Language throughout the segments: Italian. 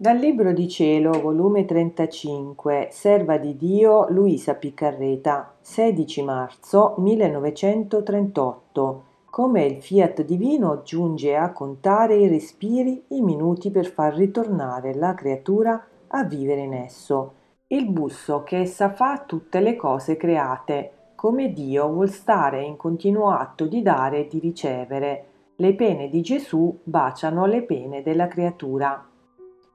Dal Libro di Cielo, volume 35, Serva di Dio Luisa Piccarreta, 16 marzo 1938. Come il fiat divino giunge a contare i respiri, i minuti per far ritornare la creatura a vivere in esso. Il busso che essa fa tutte le cose create, come Dio vuol stare in continuo atto di dare e di ricevere. Le pene di Gesù baciano le pene della creatura.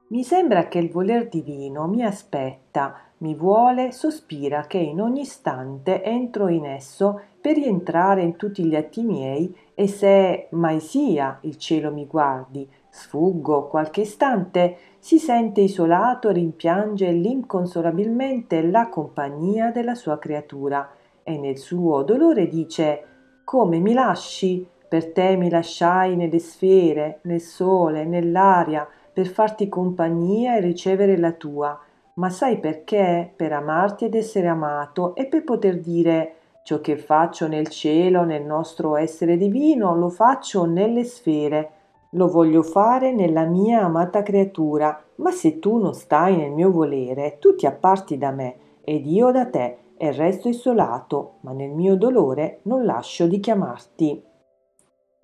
Mi sembra che il voler divino mi aspetta, mi vuole, sospira che in ogni istante entro in esso per rientrare in tutti gli atti miei e se mai sia il cielo mi guardi, sfuggo qualche istante, si sente isolato, rimpiange l'inconsolabilmente la compagnia della sua creatura e nel suo dolore dice come mi lasci? Per te mi lasciai nelle sfere, nel sole, nell'aria, per farti compagnia e ricevere la tua. Ma sai perché? Per amarti ed essere amato e per poter dire ciò che faccio nel cielo, nel nostro essere divino, lo faccio nelle sfere. Lo voglio fare nella mia amata creatura, ma se tu non stai nel mio volere, tu ti apparti da me ed io da te e resto isolato, ma nel mio dolore non lascio di chiamarti.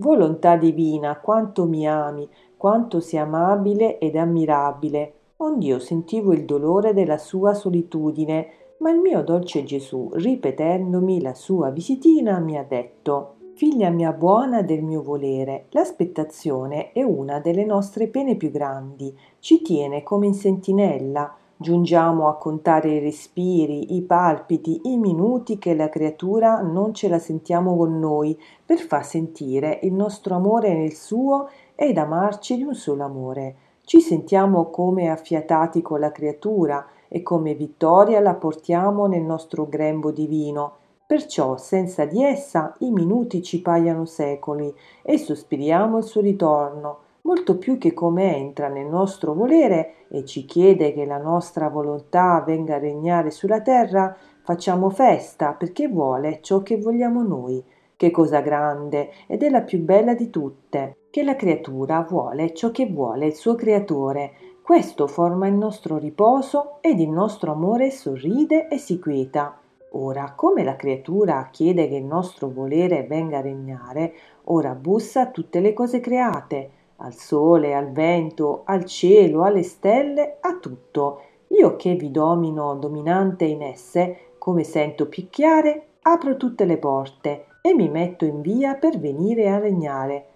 Volontà divina, quanto mi ami, quanto sei amabile ed ammirabile, ond'io sentivo il dolore della sua solitudine, ma il mio dolce Gesù, ripetendomi la sua visitina, mi ha detto Figlia mia buona del mio volere, l'aspettazione è una delle nostre pene più grandi, ci tiene come in sentinella, Giungiamo a contare i respiri, i palpiti, i minuti che la creatura non ce la sentiamo con noi per far sentire il nostro amore nel suo ed amarci di un solo amore. Ci sentiamo come affiatati con la creatura e come vittoria la portiamo nel nostro grembo divino. Perciò senza di essa i minuti ci paiono secoli e sospiriamo il suo ritorno molto più che come entra nel nostro volere e ci chiede che la nostra volontà venga a regnare sulla terra, facciamo festa perché vuole ciò che vogliamo noi. Che cosa grande ed è la più bella di tutte, che la creatura vuole ciò che vuole il suo creatore. Questo forma il nostro riposo ed il nostro amore sorride e si quieta. Ora, come la creatura chiede che il nostro volere venga a regnare, ora bussa a tutte le cose create, al sole, al vento, al cielo, alle stelle, a tutto. Io che vi domino dominante in esse, come sento picchiare, apro tutte le porte e mi metto in via per venire a regnare.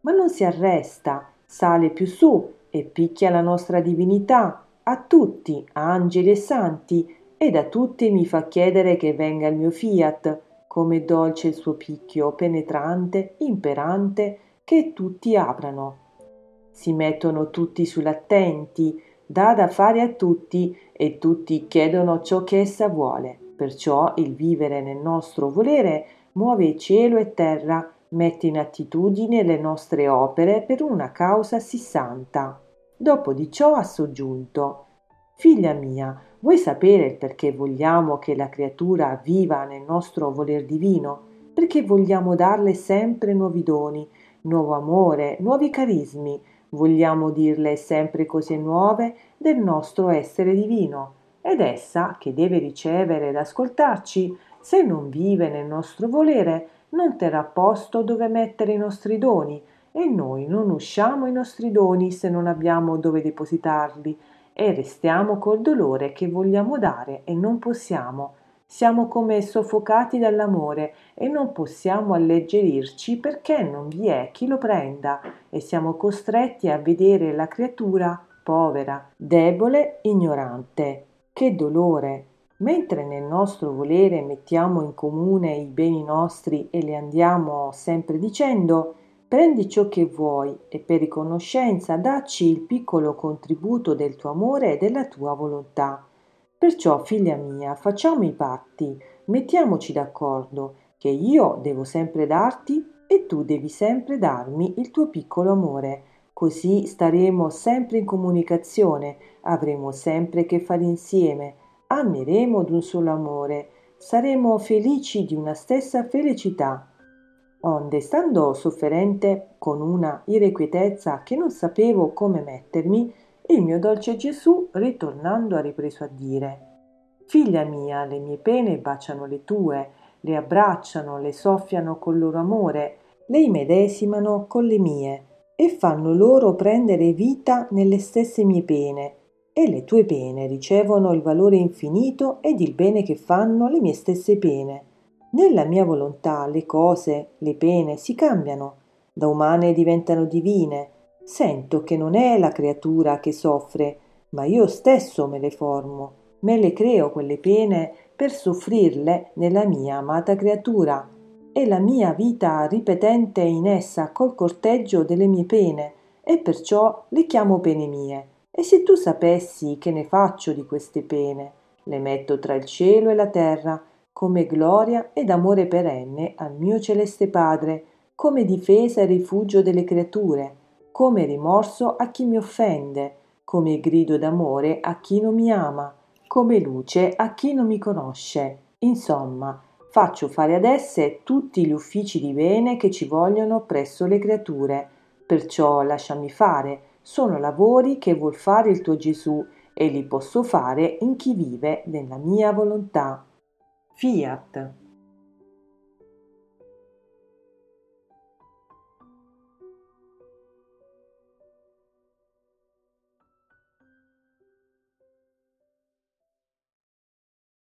Ma non si arresta, sale più su e picchia la nostra divinità, a tutti, angeli e santi, ed a tutti mi fa chiedere che venga il mio fiat, come dolce il suo picchio, penetrante, imperante, che tutti aprano si mettono tutti sull'attenti, dà da fare a tutti e tutti chiedono ciò che essa vuole. Perciò il vivere nel nostro volere muove cielo e terra, mette in attitudine le nostre opere per una causa sì santa. Dopo di ciò ha soggiunto Figlia mia, vuoi sapere il perché vogliamo che la creatura viva nel nostro voler divino? Perché vogliamo darle sempre nuovi doni, nuovo amore, nuovi carismi, vogliamo dirle sempre cose nuove del nostro essere divino ed essa, che deve ricevere ed ascoltarci, se non vive nel nostro volere, non terrà posto dove mettere i nostri doni e noi non usciamo i nostri doni se non abbiamo dove depositarli e restiamo col dolore che vogliamo dare e non possiamo siamo come soffocati dall'amore e non possiamo alleggerirci perché non vi è chi lo prenda e siamo costretti a vedere la creatura povera, debole, ignorante. Che dolore! Mentre nel nostro volere mettiamo in comune i beni nostri e le andiamo sempre dicendo prendi ciò che vuoi e per riconoscenza dacci il piccolo contributo del tuo amore e della tua volontà. Perciò, figlia mia, facciamo i patti, mettiamoci d'accordo, che io devo sempre darti e tu devi sempre darmi il tuo piccolo amore. Così staremo sempre in comunicazione, avremo sempre che fare insieme, ameremo d'un solo amore, saremo felici di una stessa felicità. Onde, stando sofferente con una irrequietezza che non sapevo come mettermi, Il mio dolce Gesù, ritornando, ha ripreso a dire Figlia mia, le mie pene baciano le tue, le abbracciano, le soffiano col loro amore, le immedesimano con le mie e fanno loro prendere vita nelle stesse mie pene e le tue pene ricevono il valore infinito ed il bene che fanno le mie stesse pene. Nella mia volontà le cose, le pene si cambiano, da umane diventano divine. Sento che non è la creatura che soffre, ma io stesso me le formo, me le creo quelle pene per soffrirle nella mia amata creatura. E la mia vita ripetente in essa col corteggio delle mie pene e perciò le chiamo pene mie. E se tu sapessi che ne faccio di queste pene, le metto tra il cielo e la terra, come gloria ed amore perenne al mio celeste Padre, come difesa e rifugio delle creature, come rimorso a chi mi offende, come grido d'amore a chi non mi ama, come luce a chi non mi conosce. Insomma, faccio fare ad esse tutti gli uffici di bene che ci vogliono presso le creature. Perciò lasciami fare, sono lavori che vuol fare il tuo Gesù e li posso fare in chi vive nella mia volontà. Fiat.